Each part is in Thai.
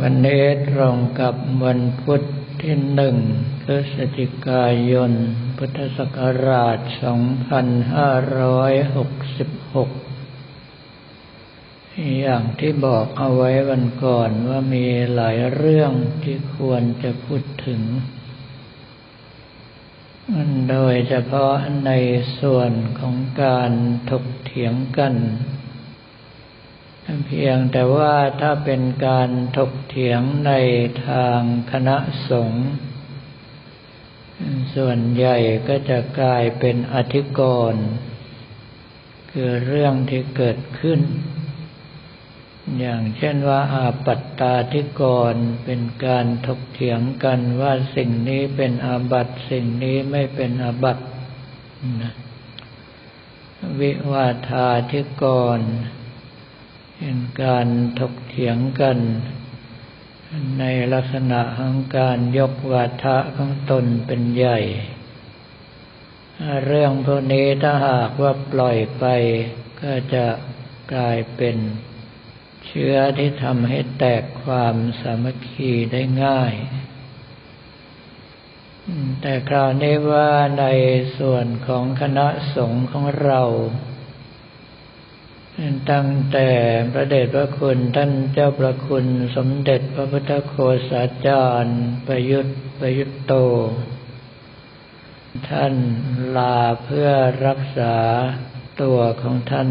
วันนี้ตรงกับวันพุธที่หนึ่งพฤศจิกายน พุทธศักราช 2566 อย่างที่บอกเอาไว้วันก่อนว่ามีหลายเรื่องที่ควรจะพูดถึง โดยเฉพาะในส่วนของการถกเถียงกัน เพียงแต่ว่าถ้าเป็นการถกเถียงในทางคณะสงฆ์ส่วนใหญ่ก็จะกลายเป็นอธิกรณ์คือเรื่องที่เกิดขึ้น อย่างเช่นว่าอาปัตตาธิกรเป็นการถกเถียงกันว่าสิ่งนี้เป็นอาบัติสิ่งนี้ไม่เป็นอาบัติวิวาทาธิกรณ เป็นการถกเถียงกัน ในลักษณะของการยกวาทะของตนเป็นใหญ่ เรื่องพวกนี้ถ้าหากว่าปล่อยไป ก็จะกลายเป็นเชื้อที่ทำให้แตกความสามัคคีได้ง่าย แต่คราวนี้ว่าในส่วนของคณะสงฆ์ของเรา ตั้งแต่พระเดชพระคุณท่านเจ้าประคุณสมเด็จพระพุทธโฆษาจารย์ประยุทธ์ประยุทธ์โต ท่านลาเพื่อรักษาตัวของท่าน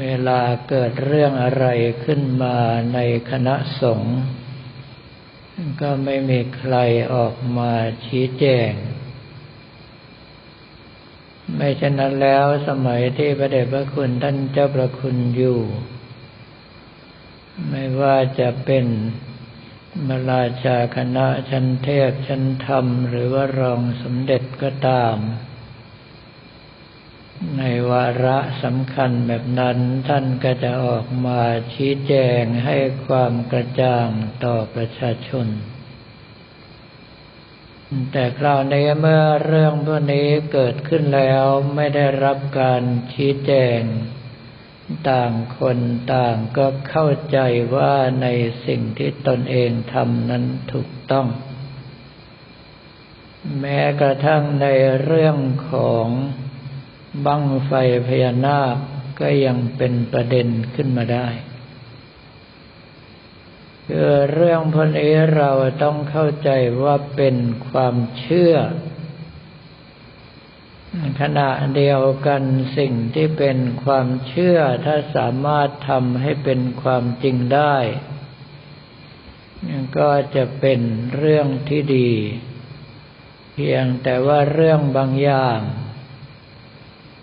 เวลาเกิดเรื่องอะไรขึ้นมาในคณะสงฆ์ก็ไม่มีใครออกมาชี้แจง ไม่เช่นนั้นแล้วสมัยที่พระเดชพระคุณท่านเจ้าประคุณอยู่ ไม่ว่าจะเป็นมราชาคณะชั้นเทพชั้นธรรม หรือว่ารองสมเด็จก็ตาม ในวาระสำคัญแบบนั้นท่านก็จะออกมาชี้แจงให้ความกระจ่างต่อประชาชน แต่คราวนี้เมื่อเรื่องพวกนี้เกิดขึ้นแล้วไม่ได้รับการชี้แจง ต่างคนต่างก็เข้าใจว่าในสิ่งที่ตนเองทำนั้นถูกต้อง แม้กระทั่งในเรื่องของบั้งไฟพญานาคก็ยังเป็นประเด็นขึ้นมาได้ คือเรื่องพวกนี้เราต้องเข้าใจว่าเป็นความเชื่อ ขณะเดียวกันสิ่งที่เป็นความเชื่อถ้าสามารถทำให้เป็นความจริงได้ ก็จะเป็นเรื่องที่ดี เพียงแต่ว่าเรื่องบางอย่าง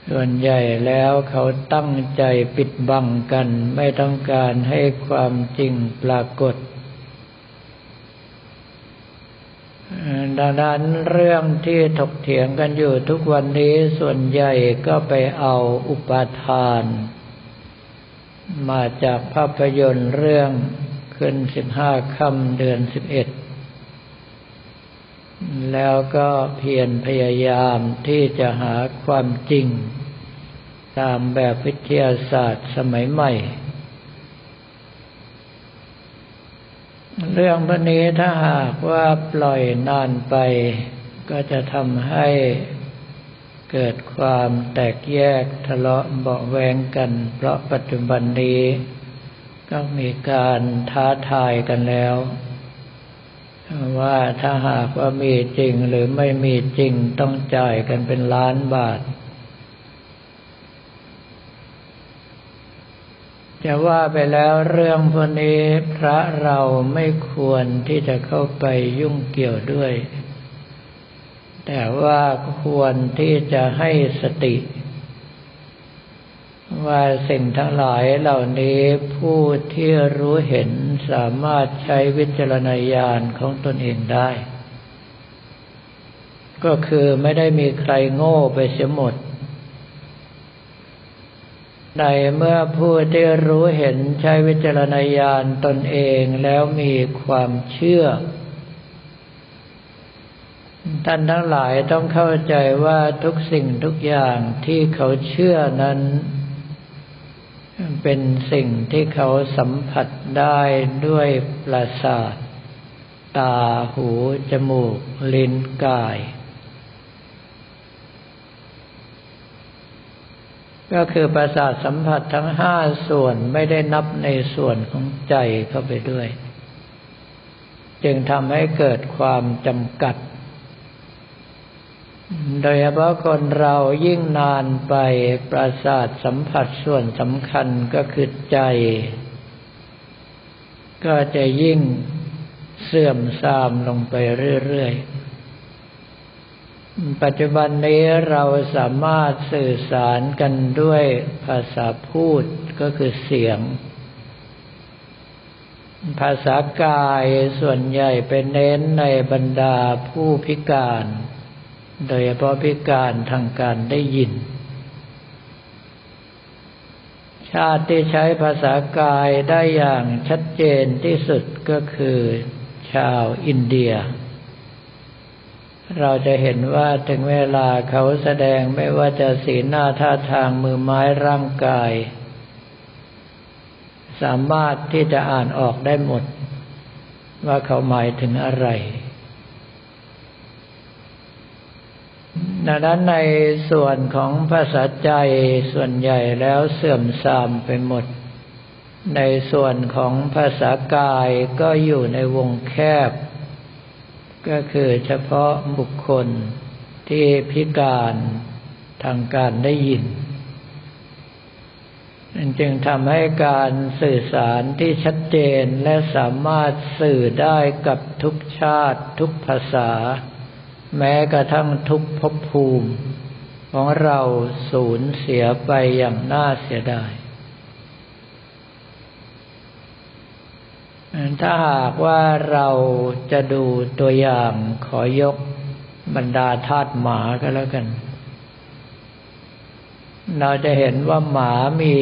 ส่วนใหญ่แล้วเขาตั้งใจปิดบังกัน ไม่ต้องการให้ความจริงปรากฏ ดังนั้นเรื่องที่ถกเถียงกันอยู่ทุกวันนี้ส่วนใหญ่ก็ไปเอาอุปทาน มาจากภาพยนตร์เรื่องขึ้นสิบห้าค่ำเดือนสิบเอ็ดแล้วก็เพียรพยายามที่จะหาความจริง ตามแบบวิทยาศาสตร์สมัยใหม่ เรื่องพวกนี้ถ้าหากว่าปล่อยนานไป ก็จะทำให้เกิดความแตกแยกทะเลาะเบาแวงกัน เพราะปัจจุบันนี้ ก็มีการท้าทายกันแล้ว ว่าถ้าหากว่ามีจริงหรือไม่มีจริงต้องจ่ายกันเป็นล้านบาท จะว่าไปแล้วเรื่องพวกนี้พระเราไม่ควรที่จะเข้าไปยุ่งเกี่ยวด้วย แต่ว่าควรที่จะให้สติ ว่าสิ่งทั้งหลายเหล่านี้ผู้ที่รู้เห็นสามารถใช้วิจารณญาณของตนเองได้ ก็คือไม่ได้มีใครโง่ไปเสียหมด ในเมื่อผู้ที่รู้เห็นใช้วิจารณญาณตนเองแล้วมีความเชื่อ ท่านทั้งหลายต้องเข้าใจว่าทุกสิ่งทุกอย่างที่เขาเชื่อนั้น เป็นสิ่งที่เขาสัมผัสได้ด้วยประสาท ตาหู จมูก ลิ้นกาย ก็คือประสาทสัมผัสทั้งห้าส่วนไม่ได้นับในส่วนของใจเข้าไปด้วย จึงทำให้เกิดความจำกัด โดยเฉพาะคนเรายิ่งนานไปประสาทสัมผัสส่วนสำคัญก็คือใจ ก็จะยิ่งเสื่อมทรามลงไปเรื่อยๆ ปัจจุบันนี้เราสามารถสื่อสารกันด้วยภาษาพูดก็คือเสียง ภาษากายส่วนใหญ่เป็นเน้นในบรรดาผู้พิการ โดยเฉพาะพิการทางการได้ยิน ชาติที่ใช้ภาษากายได้อย่างชัดเจนที่สุดก็คือชาวอินเดีย เราจะเห็นว่าถึงเวลาเขาแสดงไม่ว่าจะสีหน้าท่าทางมือไม้ร่างกาย สามารถที่จะอ่านออกได้หมด ว่าเขาหมายถึงอะไรดังนั้นในส่วนของภาษาใจส่วนใหญ่แล้วเสื่อมทรามไปหมด ในส่วนของภาษากายก็อยู่ในวงแคบ ก็คือเฉพาะบุคคลที่พิการทางการได้ยิน จึงทำให้การสื่อสารที่ชัดเจนและสามารถสื่อได้กับทุกชาติทุกภาษา แม้กระทั่งทุกภพภูมิ ของเราสูญเสียไปอย่างน่าเสียดาย ถ้าหากว่าเราจะดูตัวอย่างขอยกบรรดาธาตุหมาก็แล้วกัน เราจะเห็นว่าหมามี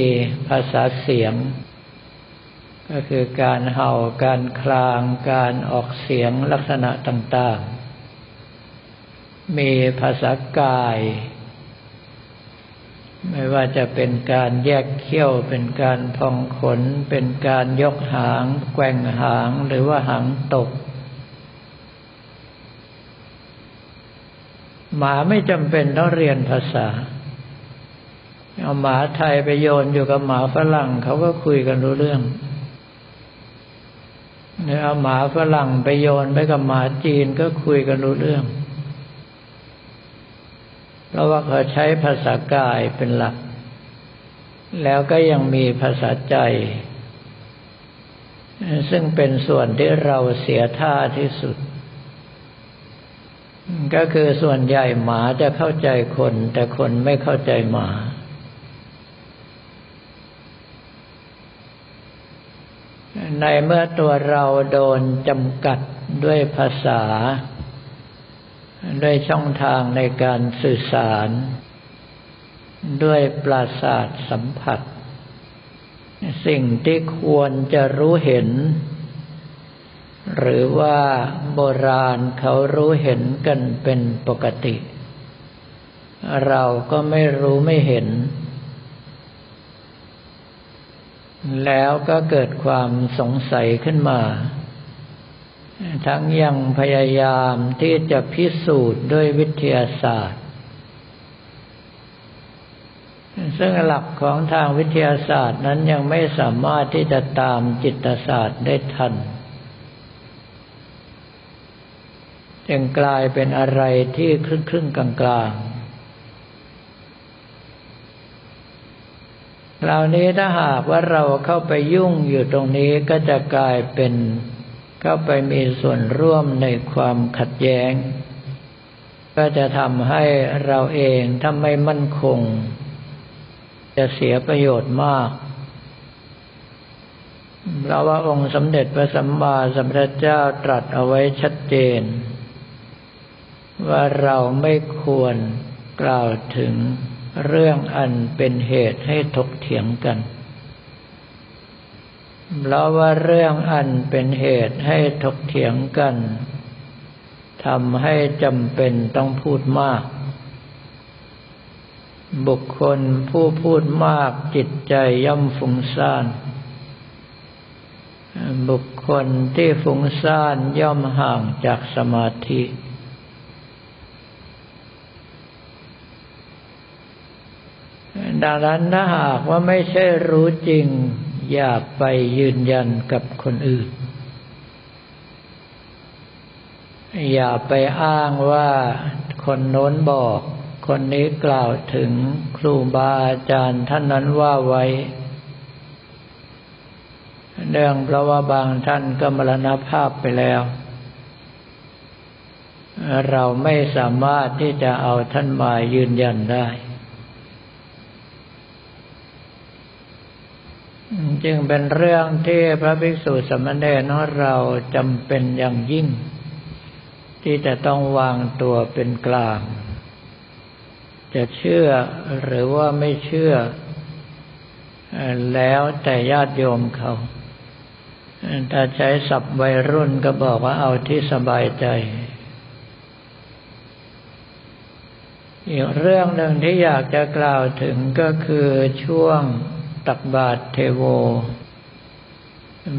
ภาษาเสียง ก็คือการเห่าการคลาง การออกเสียงลักษณะต่าง ๆ มีภาษากาย ไม่ว่าจะเป็นการแยกเขี้ยว เป็นการพองขน เป็นการยกหาง แกว่งหางหรือว่าหางตก หมาไม่จำเป็นต้องเรียนภาษา เอาหมาไทยไปโยนอยู่กับหมาฝรั่งเขาก็คุยกันรู้เรื่องเอาหมาฝรั่งไปโยนไปกับหมาจีนก็คุยกันรู้เรื่อง เพราะว่าเขาใช้ภาษากายเป็นหลัก แล้วก็ยังมีภาษาใจ ซึ่งเป็นส่วนที่เราเสียท่าที่สุด ก็คือส่วนใหญ่หมาจะเข้าใจคน แต่คนไม่เข้าใจหมาในเมื่อตัวเราโดนจำกัดด้วยภาษา ด้วยช่องทางในการสื่อสาร ด้วยปราศาสสัมผัส สิ่งที่ควรจะรู้เห็น หรือว่าโบราณเขารู้เห็นกันเป็นปกติ เราก็ไม่รู้ไม่เห็น แล้วก็เกิดความสงสัยขึ้นมา ทั้งยังพยายามที่จะพิสูจน์ด้วยวิทยาศาสตร์ ซึ่งหลักของทางวิทยาศาสตร์นั้นยังไม่สามารถที่จะตามจิตศาสตร์ได้ทัน จึงกลายเป็นอะไรที่ครึ่งครึ่งกลางกลางคราวนี้ถ้าหากว่าเราเข้าไปยุ่งอยู่ตรงนี้ก็จะกลายเป็น เข้าไปมีส่วนร่วมในความขัดแย้ง ก็จะทำให้เราเองถ้าไม่มั่นคง จะเสียประโยชน์มากเราว่าองค์สมเด็จพระสัมมาสัมพุทธเจ้าตรัสเอาไว้ชัดเจน ว่าเราไม่ควรกล่าวถึงเรื่องอันเป็นเหตุให้ถกเถียงกัน เพราะว่าเรื่องอันเป็นเหตุให้ถกเถียงกันทำให้จำเป็นต้องพูดมาก บุคคลผู้พูดมากจิตใจย่อมฟุ้งซ่าน บุคคลที่ฟุ้งซ่านย่อมห่างจากสมาธิ ดังนั้นถ้าหากว่าไม่ใช่รู้จริง อย่าไปยืนยันกับคนอื่น อย่าไปอ้างว่าคนโน้นบอก คนนี้กล่าวถึงครูบาอาจารย์ท่านนั้นว่าไว้ เนื่องเพราะว่าบางท่านก็มรณภาพไปแล้ว เราไม่สามารถที่จะเอาท่านมายืนยันได้ จึงเป็นเรื่องที่พระภิกษุสมณเณรของเราจำเป็นอย่างยิ่ง ที่จะต้องวางตัวเป็นกลาง จะเชื่อหรือว่าไม่เชื่อ แล้วแต่ญาติโยมเขา ถ้าใช้ศัพท์วัยรุ่นก็บอกว่าเอาที่สบายใจ อีกเรื่องหนึ่งที่อยากจะกล่าวถึงก็คือช่วง ตักบาตรเทโว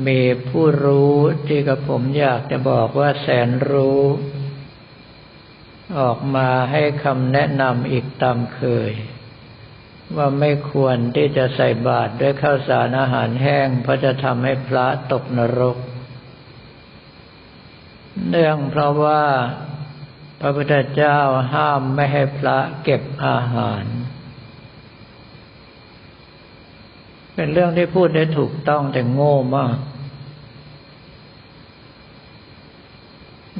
มีผู้รู้ที่กับผมอยากจะบอกว่าแสนรู้ ออกมาให้คำแนะนำอีกตามเคย ว่าไม่ควรที่จะใส่บาตรด้วยข้าวสารอาหารแห้ง เพราะจะทำให้พระตกนรก เนื่องเพราะว่าพระพุทธเจ้าห้ามไม่ให้พระเก็บอาหาร เป็นเรื่องที่พูดได้ถูกต้องแต่โง่มาก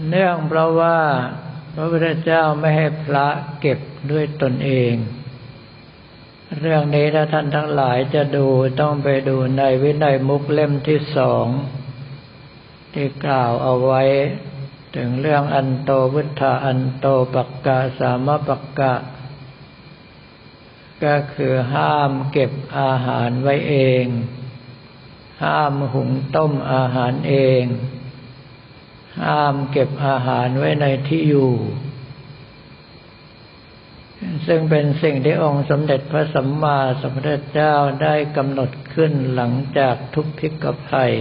เนื่องเพราะว่าพระพุทธเจ้าไม่ให้พระเก็บด้วยตนเอง เรื่องนี้ถ้าท่านทั้งหลายจะดูต้องไปดูในวินัยมุกเล่มที่สองที่กล่าวเอาไว้ ถึงเรื่องอันโตวุฒาอันโตปักกะสามปักกะ ก็คือห้ามเก็บอาหารไว้เอง ห้ามหุงต้มอาหารเอง ห้ามเก็บอาหารไว้ในที่อยู่ ซึ่งเป็นสิ่งที่องค์สมเด็จพระสัมมาสัมพุทธเจ้าได้กำหนดขึ้นหลังจากทุกพิกภัย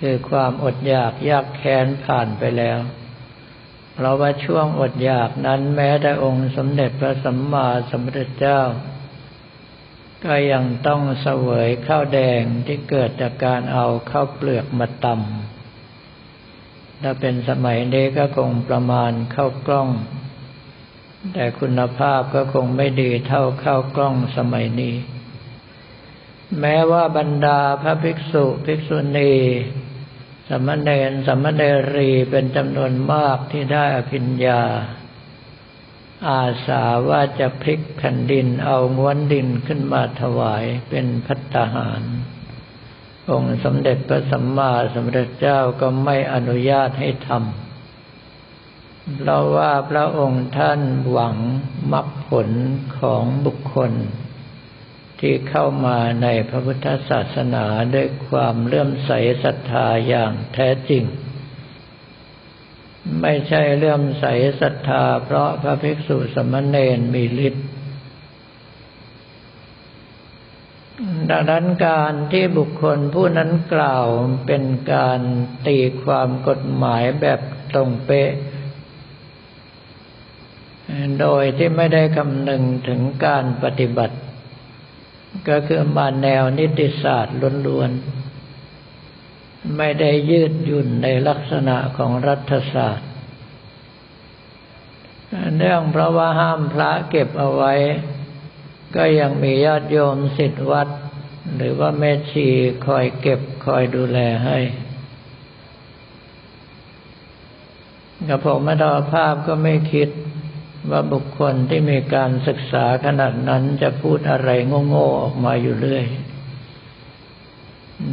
คือความอดอยากยากแค้นผ่านไปแล้ว เพราะว่าช่วงอดอยากนั้นแม้แต่องค์สมเด็จพระสัมมาสัมพุทธเจ้า ก็ยังต้องเสวยข้าวแดงที่เกิดจากการเอาข้าวเปลือกมาตำถ้าเป็นสมัยนี้ก็คงประมาณข้าวกล้อง แต่คุณภาพก็คงไม่ดีเท่าข้าวกล้องสมัยนี้ แม้ว่าบรรดาพระภิกษุภิกษุณี สมณเณรสมณเณรีเป็นจำนวนมากที่ได้อภิญญา อาสาว่าจะพลิกแผ่นดินเอาง้วนดินขึ้นมาถวายเป็นพัตหาร องค์สมเด็จพระสัมมาสัมพุทธเจ้าก็ไม่อนุญาตให้ทำเพราะว่าพระองค์ท่านหวังมรรคผลของบุคคล ที่เข้ามาในพระพุทธศาสนาด้วยความเลื่อมใสศรัทธาอย่างแท้จริง ไม่ใช่เลื่อมใสศรัทธา เพราะพระภิกษุสมณเณรมีฤทธิ์ดังนั้นการที่บุคคลผู้นั้นกล่าวเป็นการตีความกฎหมายแบบตรงเป๊ะ โดยที่ไม่ได้คำนึงถึงการปฏิบัติ ก็คือมาแนวนิติศาสตร์ล้วนๆ ไม่ได้ยืดหยุ่นในลักษณะของรัฐศาสตร์ เนื่องเพราะว่าห้ามพระเก็บเอาไว้ ก็ยังมีญาติโยมสิทธิวัด หรือว่าแม่ชีคอยเก็บคอยดูแลให้กระผมมาดอภาพก็ไม่คิด ว่าบุคคลที่มีการศึกษาขนาดนั้นจะพูดอะไรโง่ๆออกมาอยู่เรื่อย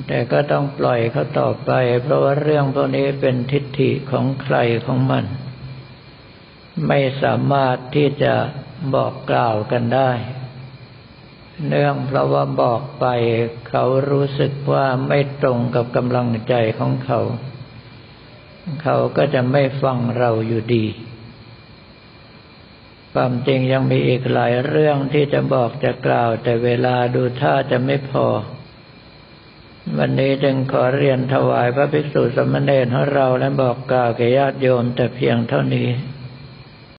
แต่ก็ต้องปล่อยเขาต่อไป เพราะว่าเรื่องพวกนี้เป็นทิฏฐิของใครของมัน ไม่สามารถที่จะบอกกล่าวกันได้ เนื่องเพราะว่าบอกไปเขารู้สึกว่าไม่ตรงกับกำลังใจของเขา เขาก็จะไม่ฟังเราอยู่ดี ความจริงยังมีอีกหลายเรื่องที่จะบอกจะกล่าว แต่เวลาดูท่าจะไม่พอ วันนี้จึงขอเรียนถวายพระภิกษุสมณเณรของเราและบอกกล่าวแก่ญาติโยมแต่เพียงเท่านี้